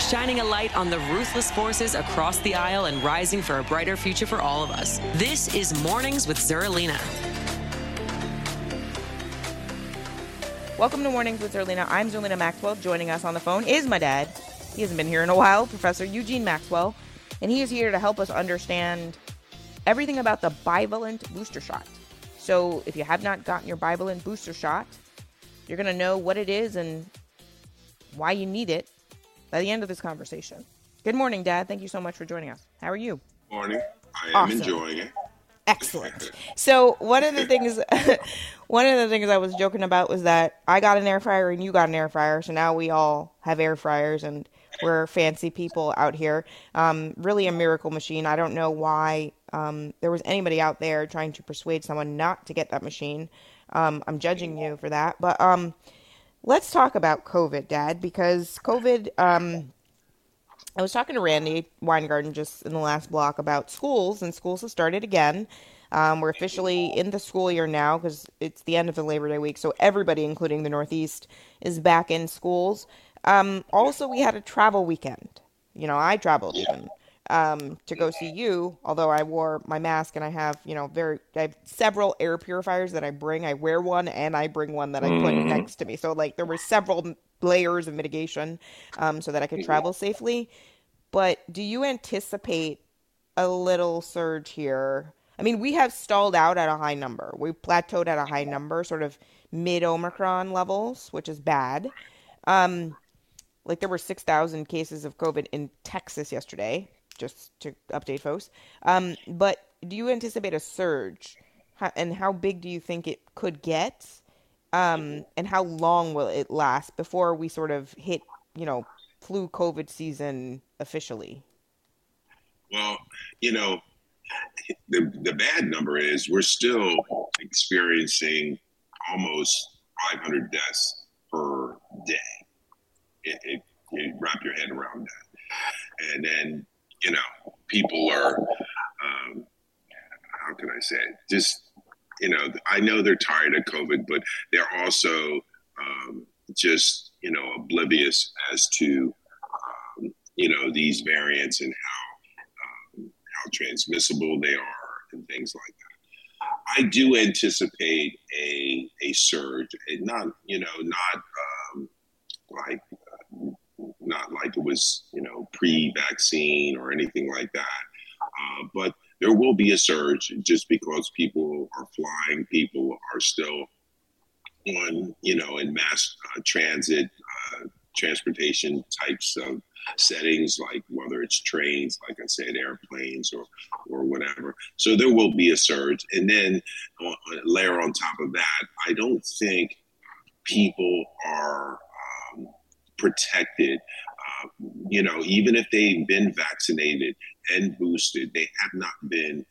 shining a light on the ruthless forces across the aisle and rising for a brighter future for all of us. This is Mornings with Zerlina. Welcome to Mornings with Zerlina. I'm Zerlina Maxwell. Joining us on the phone is my dad. He hasn't been here in a while, Professor Eugene Maxwell, and he is here to help us understand everything about the bivalent booster shot. So, if you have not gotten your bivalent booster shot, you're going to know what it is and why you need it by the end of this conversation. Good morning, Dad. Thank you so much for joining us. How are you? Morning. I am Awesome. enjoying it. Excellent. So one of the things, one of the things I was joking about was that I got an air fryer and you got an air fryer, so now we all have air fryers and we're fancy people out here. Um, really a miracle machine. I don't know why um, there was anybody out there trying to persuade someone not to get that machine. Um, I'm judging you for that, but um, let's talk about COVID, Dad, because COVID. Um, I was talking to Randi Weingarten just in the last block about schools, and schools have started again. Um, we're officially in the school year now because it's the end of the Labor Day week, so everybody, including the Northeast, is back in schools. Um, also, we had a travel weekend. You know, I traveled even um, to go see you, although I wore my mask and I have, you know, very, I have several air purifiers that I bring. I wear one and I bring one that I put next to me. So, like, there were several layers of mitigation um, so that I could travel safely. But do you anticipate a little surge here? I mean, we have stalled out at a high number. We plateaued at a high number, sort of mid Omicron levels, which is bad. Um, like there were 6,000 cases of COVID in Texas yesterday, just to update folks. Um, but do you anticipate a surge? How, and how big do you think it could get? Um, and how long will it last before we sort of hit, you know, flu COVID season officially? Well, you know, the the bad number is we're still experiencing almost 500 deaths per day. It, it, it wrap your head around that, and then you know people are, um, how can I say it? Just you know, I know they're tired of COVID, but they're also um, just you know oblivious as to um, you know these variants and how um, how transmissible they are and things like that. I do anticipate a a surge, and not you know not um, like not like it was you know pre-vaccine or anything like that, uh, but there will be a surge just because people are flying, people are still on you know in mass uh, transit uh, transportation types of settings like whether it's trains like i said airplanes or or whatever. So there will be a surge. And then uh, layer on top of that i don't think people are protected uh, you know even if they've been vaccinated and boosted they have not been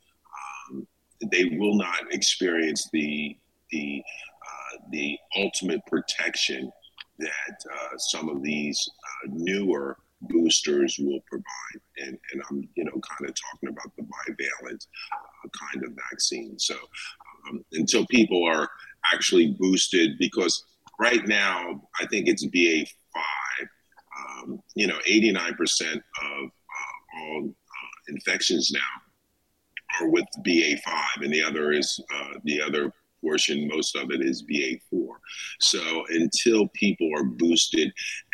um, they will not experience the the uh, the ultimate protection that uh, some of these uh, newer boosters will provide. And, and I'm, you know, kind of talking about the bivalent uh, kind of vaccine. So um, until people are actually boosted, because right now, I think it's BA5, um, you know, 89% of uh, all uh, infections now are with BA5, and the other is uh, the other portion, most of it is BA4. So until people are boosted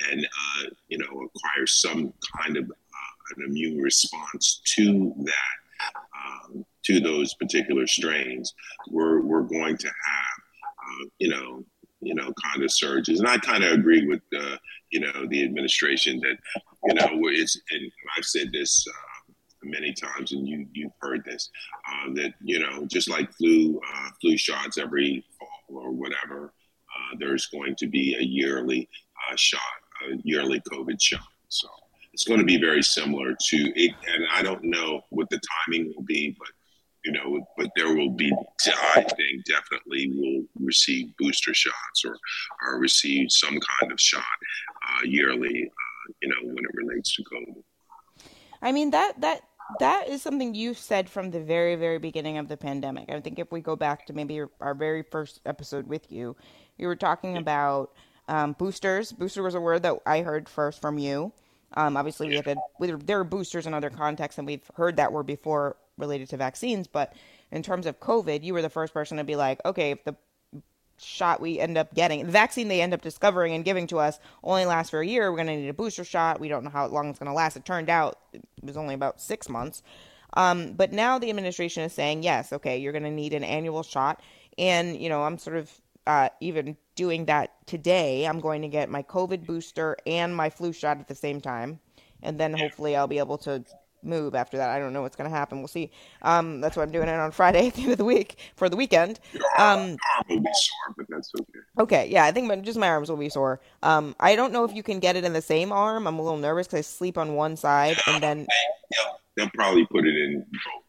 and uh, you know acquire some kind of uh, an immune response to that, um, to those particular strains, we're we're going to have uh, you know you know kind of surges. And I kind of agree with uh, you know the administration that you know it's and I've said this. Uh, many times, and you you've heard this uh, that you know just like flu uh, flu shots every fall or whatever, uh, there's going to be a yearly uh, shot, a yearly COVID shot. So it's going to be very similar to it, and I don't know what the timing will be, but you know, but there will be, I think, definitely will receive booster shots or, or receive some kind of shot yearly, uh, you know, when it relates to COVID. I mean that that that is something you said from the very very beginning of the pandemic. I think if we go back to maybe our very first episode with you, you were talking about um, boosters. Booster was a word that I heard first from you. Um, obviously, we had there are boosters in other contexts, and we've heard that word before related to vaccines. But in terms of COVID, you were the first person to be like, okay, if the shot we end up getting, the vaccine they end up discovering and giving to us only lasts for a year, we're going to need a booster shot. We don't know how long it's going to last. It turned out it was only about six months. Um, but now the administration is saying, yes, okay, you're going to need an annual shot. And, you know, I'm sort of uh, even doing that today. I'm going to get my COVID booster and my flu shot at the same time. And then hopefully I'll be able to move after that. I don't know what's going to happen. We'll see. Um, that's why I'm doing it on Friday at the end of the week for the weekend. Um, will be sore, but that's okay. Okay, yeah, I think just my arms will be sore. Um, I don't know if you can get it in the same arm. I'm a little nervous because I sleep on one side and then. Yeah, they'll probably put it in both.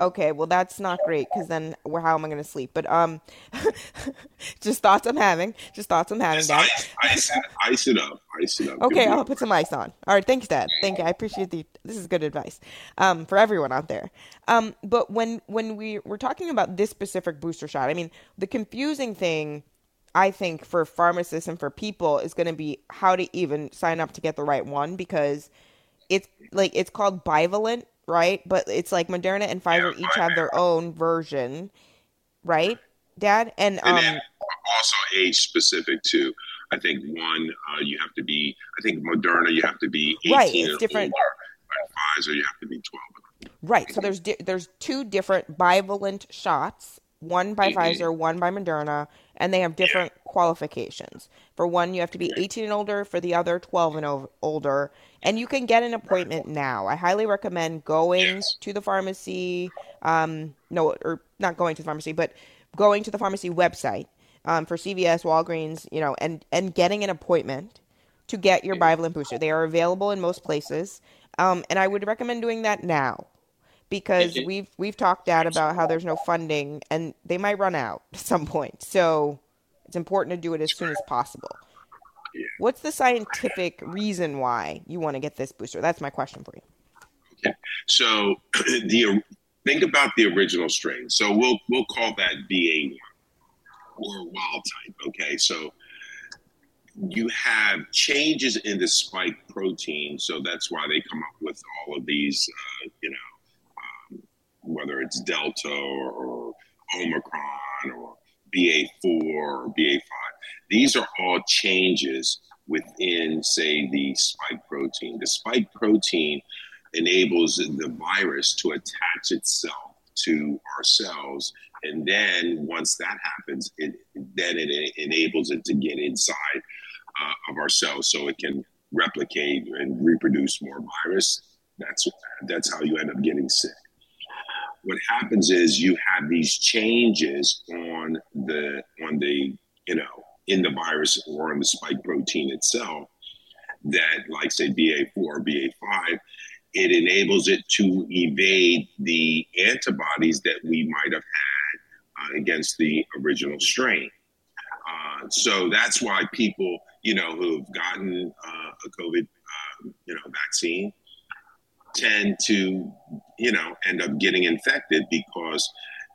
Okay, well that's not great because then how am I going to sleep? But um, just thoughts I'm having. Just thoughts I'm having. Just ice, ice, ice, it up. Ice it up. Okay, I'll put some ice on. All right, thanks, Dad. Thank you. I appreciate the. This is good advice, um, for everyone out there. Um, but when when we were talking about this specific booster shot, I mean, the confusing thing. I think for pharmacists and for people is going to be how to even sign up to get the right one because it's like it's called bivalent right? But it's like Moderna and Pfizer yeah, each have their own version, right, Dad? And, um, and also age specific too. I think one, uh, you have to be. I think Moderna, you have to be eighteen right, it's different. Pfizer, you have to be twelve. Right. So there's di- there's two different bivalent shots. One by mm-hmm. Pfizer, one by Moderna, and they have different. Qualifications. For one, you have to be 18 and older. For the other, 12 and o- older and you can get an appointment now. I highly recommend going to the pharmacy. Um, no, or not going to the pharmacy, but going to the pharmacy website um, for CVS, Walgreens, you know, and and getting an appointment to get your bivalent booster. They are available in most places, um, and I would recommend doing that now because we've we've talked out about how there's no funding and they might run out at some point. So it's important to do it as soon as possible. What's the scientific reason why you want to get this booster? That's my question for you. Okay. So the think about the original strain. So we'll we'll call that BA1 or wild type. Okay. So you have changes in the spike protein, so that's why they come up with all of these, uh, you know, um, whether it's Delta or, or Omicron or BA4 or BA5 these are all changes within, say, the spike protein. The spike protein enables the virus to attach itself to our cells. And then once that happens, it, then it enables it to get inside uh, of our cells so it can replicate and reproduce more virus. That's, that's how you end up getting sick. What happens is you have these changes on the on the you know in the virus or on the spike protein itself that, like, say, BA4 or BA5, it enables it to evade the antibodies that we might have had uh, against the original strain. Uh, so that's why people, you know, who've gotten uh, a COVID, uh, you know, vaccine tend to, you know, end up getting infected because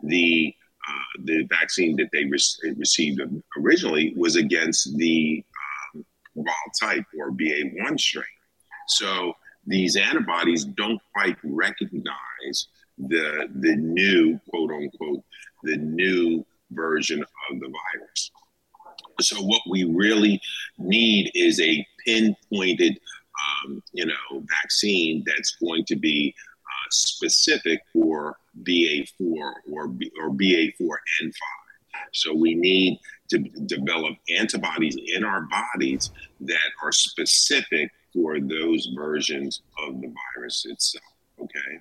the uh, the vaccine that they re- received originally was against the um, wild type or BA1 strain. So these antibodies don't quite recognize the the new quote unquote the new version of the virus. So what we really need is a pinpointed um, you know vaccine that's going to be uh, specific for BA4 or, or BA4N5. So we need to develop antibodies in our bodies that are specific for those versions of the virus itself. Okay.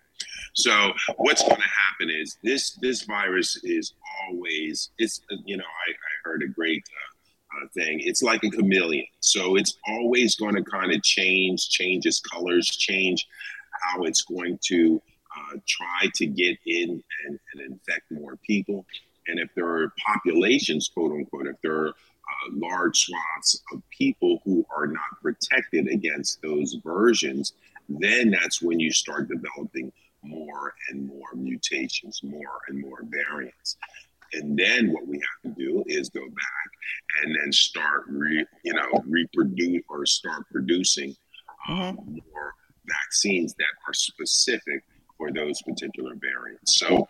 So what's going to happen is this this virus is always it's you know I, I heard a great uh, thing. It's like a chameleon, so it's always going to kind of change, change its colors, change how it's going to uh, try to get in and, and, infect more people. And if there are populations, quote unquote, if there are uh, large swaths of people who are not protected against those versions, then that's when you start developing more and more mutations, more and more variants. And then what we have to do is go back and then start, re, you know, reproduce or start producing um, more vaccines that are specific for those particular variants. So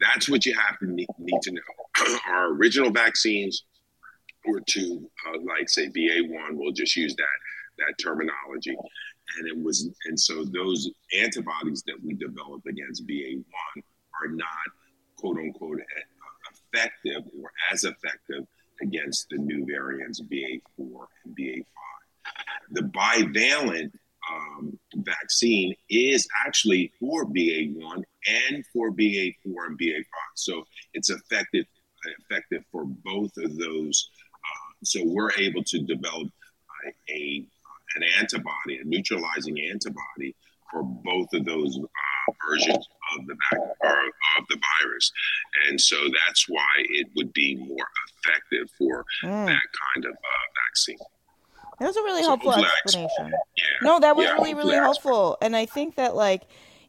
that's what you have to need, need to know. Our original vaccines were to, uh, like, say, BA1, we'll just use that that terminology and it was and so those antibodies that we developed against BA1 are not quote unquote effective or as effective against the new variants BA4 and BA5. The bivalent um, vaccine is actually for BA1 and for BA4 and BA5, so it's effective effective for both of those. Uh, so we're able to develop a, a an antibody, a neutralizing antibody for both of those uh, versions of the of the virus, and so that's why it would be more effective for mm. that kind of uh, vaccine. That was a really so helpful explanation. Yeah. No, that was yeah, really really helpful, and I think that like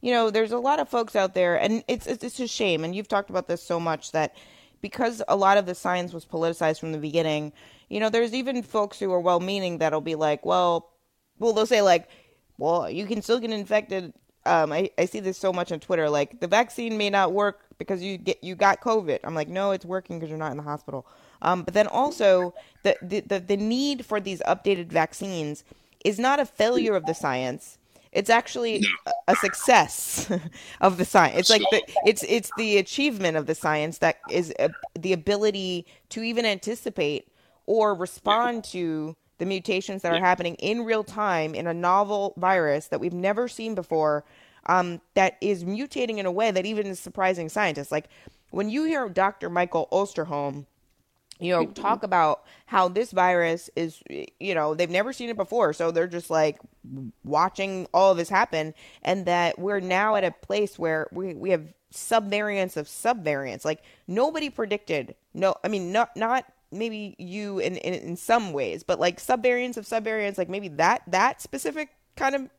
you know, there's a lot of folks out there, and it's it's a shame, and you've talked about this so much that because a lot of the science was politicized from the beginning, you know, there's even folks who are well meaning that'll be like, well, well, they'll say like, well, you can still get infected. Um, I, I see this so much on Twitter. Like the vaccine may not work because you get you got COVID. I'm like, no, it's working because you're not in the hospital. Um, but then also the, the the the need for these updated vaccines is not a failure of the science. It's actually a success of the science. It's like the it's it's the achievement of the science that is a, the ability to even anticipate or respond to the mutations that are happening in real time in a novel virus that we've never seen before um, that is mutating in a way that even is surprising scientists. Like when you hear Dr. Michael Osterholm, you know, talk about how this virus is, you know, they've never seen it before. So they're just like watching all of this happen. And that we're now at a place where we, we have subvariants of subvariants. Like nobody predicted, no, I mean, not, not maybe you in, in, in some ways, but like subvariants of subvariants, like maybe that that specific kind of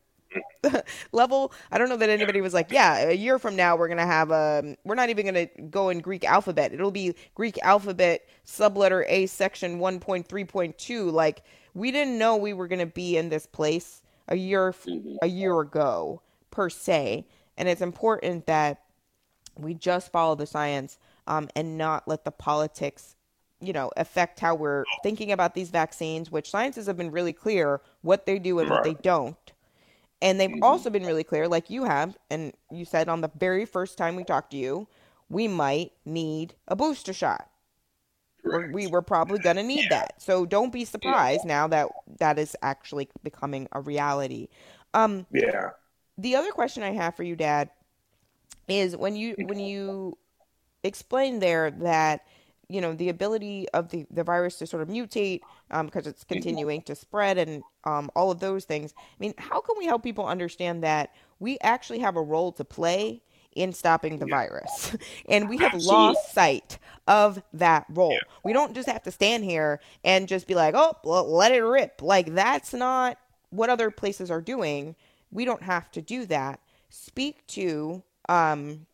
level. I don't know that anybody was like, yeah, a year from now we're gonna have a. Um, we're not even gonna go in Greek alphabet. It'll be Greek alphabet subletter A section one point three point two. Like we didn't know we were gonna be in this place a year mm-hmm. a year ago per se, and it's important that we just follow the science um, and not let the politics you know, affect how we're thinking about these vaccines, which scientists have been really clear what they do and right. what they don't. And they've mm-hmm. also been really clear, like you have, and you said on the very first time we talked to you, we might need a booster shot. Right. We were probably going to need yeah. that. So don't be surprised yeah. now that that is actually becoming a reality. Um, yeah. The other question I have for you, Dad, is when you when you explain there that you know the ability of the, the virus to sort of mutate um, because it's mm-hmm. continuing to spread and um, all of those things i mean how can we help people understand that we actually have a role to play in stopping the yeah. virus and we have Absolutely. lost sight of that role yeah. we don't just have to stand here and just be like oh well, let it rip like that's not what other places are doing we don't have to do that speak to um,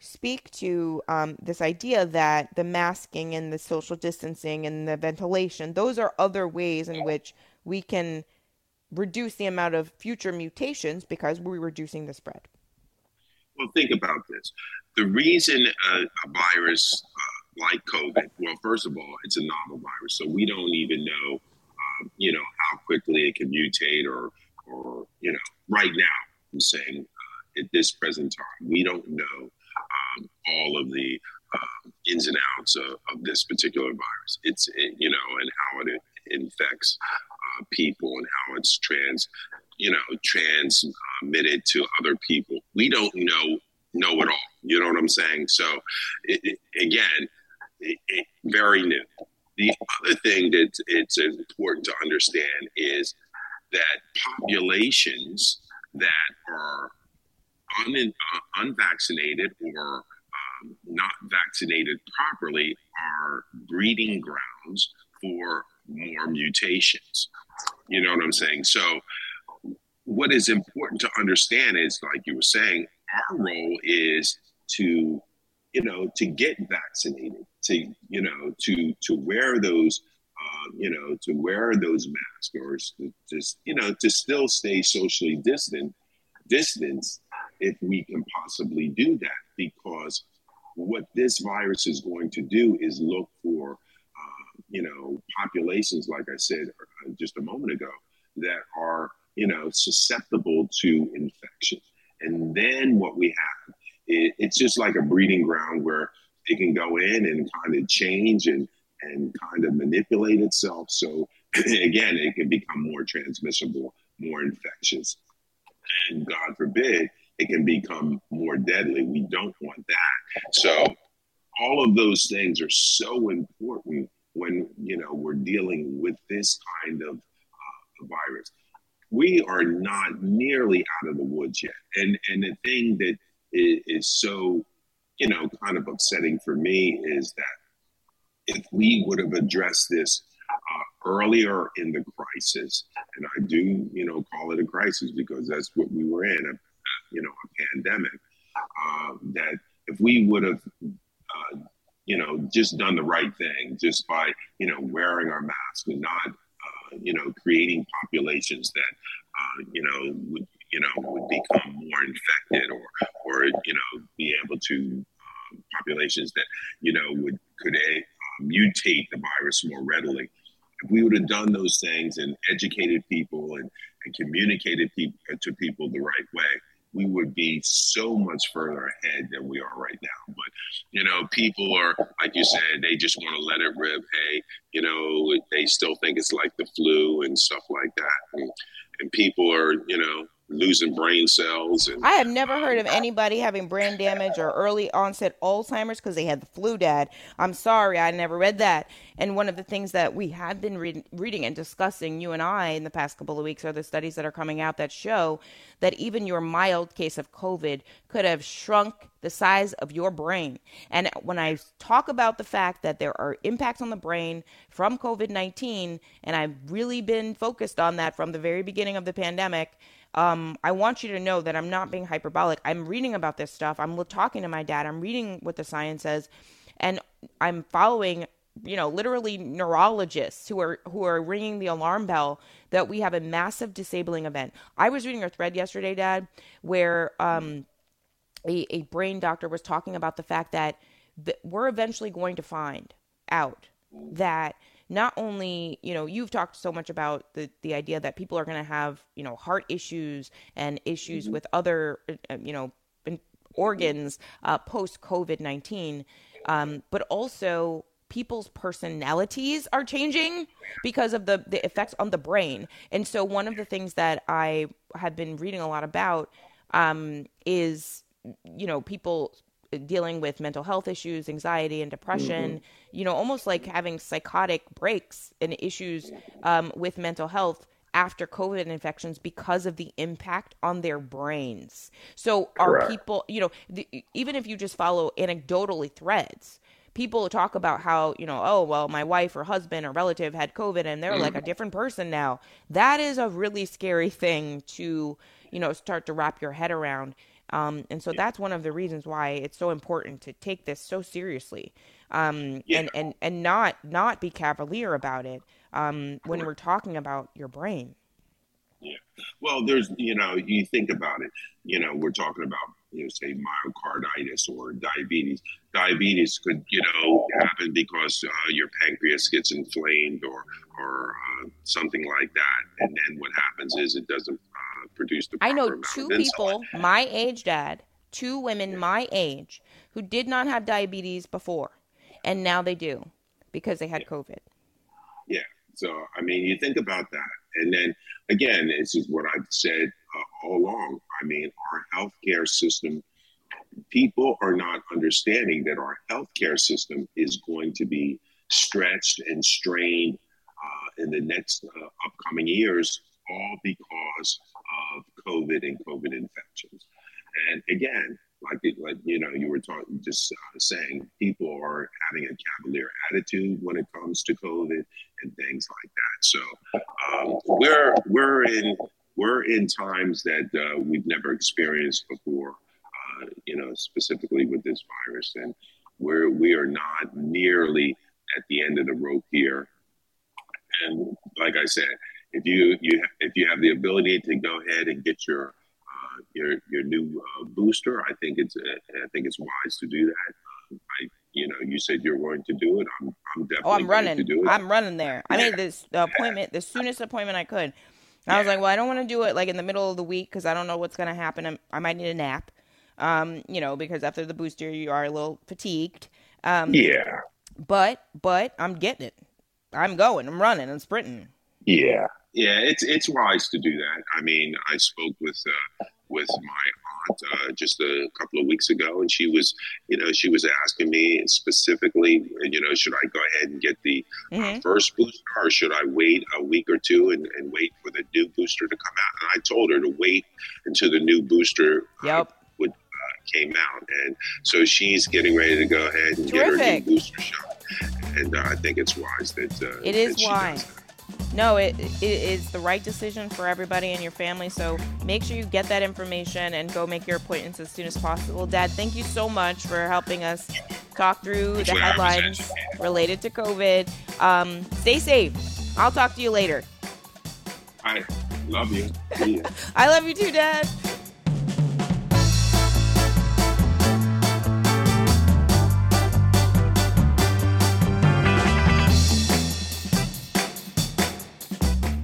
speak to um, this idea that the masking and the social distancing and the ventilation, those are other ways in which we can reduce the amount of future mutations because we're reducing the spread. Well, think about this. The reason a, virus uh, like COVID, well, first of all, it's a novel virus, so we don't even know, uh, you know, how quickly it can mutate or, or you know, right now, I'm saying uh, at this present time, we don't know um, all of the uh, ins and outs of, of, this particular virus. It's you know, and how it infects uh, people and how it's trans, you know, transmitted to other people. We don't know know it all. You know what I'm saying? So, it, it, again, it, very new. The other thing that it's important to understand is that populations that are un, uh, unvaccinated or not vaccinated properly are breeding grounds for more mutations. You know what I'm saying? So, what is important to understand is, like you were saying, our role is to, you know, to get vaccinated, to, you know, to to wear those, uh, you know, to wear those masks, or just, you know, to still stay socially distant, distance, if we can possibly do that, because what this virus is going to do is look for, uh, you know, populations, like I said uh, just a moment ago, that are, you know, susceptible to infection. And then what we have, it, it's just like a breeding ground where it can go in and kind of change and, and kind of manipulate itself. So again, it can become more transmissible, more infectious. And God forbid, it can become more deadly. We don't want that. So all of those things are so important when you know we're dealing with this kind of uh, virus. We are not nearly out of the woods yet, and and the thing that is, is so you know kind of upsetting for me is that if we would have addressed this uh, earlier in the crisis, and I do you know call it a crisis because that's what we were in you know, a pandemic, uh, that if we would have, uh, you know, just done the right thing, just by, you know, wearing our masks and not, uh, you know, creating populations that, uh, you know, would, you know, would become more infected or, or, you know, be able to, um, populations that, you know, would, could uh, mutate the virus more readily. If we would have done those things and educated people and, and communicated pe- to people the right way, we would be so much further ahead than we are right now. But, you know, people are, like you said, they just want to let it rip. Hey, you know, they still think it's like the flu and stuff like that. And, and people are, you know, losing brain cells. And, I have never heard of anybody having brain damage or early onset Alzheimer's because they had the flu, Dad. I'm sorry, I never read that. And one of the things that we have been re- reading and discussing, you and I, in the past couple of weeks, are the studies that are coming out that show that even your mild case of COVID could have shrunk the size of your brain. And when I talk about the fact that there are impacts on the brain from COVID 19, and I've really been focused on that from the very beginning of the pandemic um, I want you to know that I'm not being hyperbolic. I'm reading about this stuff. I'm talking to my dad. I'm reading what the science says, and I'm following you know literally neurologists who are who are ringing the alarm bell that we have a massive disabling event i was reading a thread yesterday dad where um a, a brain doctor was talking about the fact that th- we're eventually going to find out that not only you know you've talked so much about the the idea that people are going to have you know heart issues and issues mm-hmm. with other uh, you know organs uh, post COVID nineteen, um, but also people's personalities are changing because of the the effects on the brain. And so one of the things that I have been reading a lot about um, is you know people dealing with mental health issues, anxiety, and depression, mm-hmm. you know, almost like having psychotic breaks and issues um, with mental health after COVID infections because of the impact on their brains. So, are people, you know, the, even if you just follow anecdotally threads, people talk about how, you know, oh, well, my wife or husband or relative had COVID and they're mm-hmm. like a mm-hmm. different person now. That is a really scary thing to, you know, start to wrap your head around. Um, and so that's one of the reasons why it's so important to take this so seriously um, yeah. and, and, and not not be cavalier about it um, when we're talking about your brain. Yeah. Well, there's, you know, you think about it, you know, we're talking about, you know, say myocarditis or diabetes. Diabetes could, you know, happen because uh, your pancreas gets inflamed or, or uh, something like that. And then what happens is it doesn't produce the I know two people my age, Dad, two women my age who did not have diabetes before, and now they do because they had yeah. COVID. Yeah. So I mean, you think about that, and then again, this is what I've said uh, all along. I mean, our healthcare system, people are not understanding that our healthcare system is going to be stretched and strained uh, in the next uh, upcoming years, all because of COVID and COVID infections. And again, like it, like you know, you were talking, just uh, saying, people are having a cavalier attitude when it comes to COVID and things like that. So um, we're we're in we're in times that uh, we've never experienced before. Uh, you know, specifically with this virus, and we're we are not nearly at the end of the rope here. And like I said, if you you if you have the ability to go ahead and get your uh, your your new uh, booster, I think it's uh, I think it's wise to do that. I, you know, you said you're going to do it. I'm I'm definitely. Oh, I'm running. I'm running there. I made this the appointment, the soonest appointment I could. I was like, well, I don't want to do it like in the middle of the week because I don't know what's going to happen. I'm, i might need a nap, um, you know, because after the booster you are a little fatigued. Um, yeah. But but I'm getting it. I'm going. I'm running. I'm sprinting. Yeah. Yeah, it's it's wise to do that. I mean, I spoke with uh, with my aunt uh, just a couple of weeks ago, and she was, you know, she was asking me specifically, you know, should I go ahead and get the uh, mm-hmm. uh, first booster, or should I wait a week or two and, and, wait for the new booster to come out? And I told her to wait until the new booster. Uh, yep. would uh, came out, and so she's getting ready to go ahead and Terrific. get her new booster shot. And I think it's wise that it is wise no, it, it is the right decision for everybody in your family. So make sure you get that information and go make your appointments as soon as possible. Dad, thank you so much for helping us talk through the headlines related to COVID. Um, stay safe. I'll talk to you later. I love you. I love you too, Dad.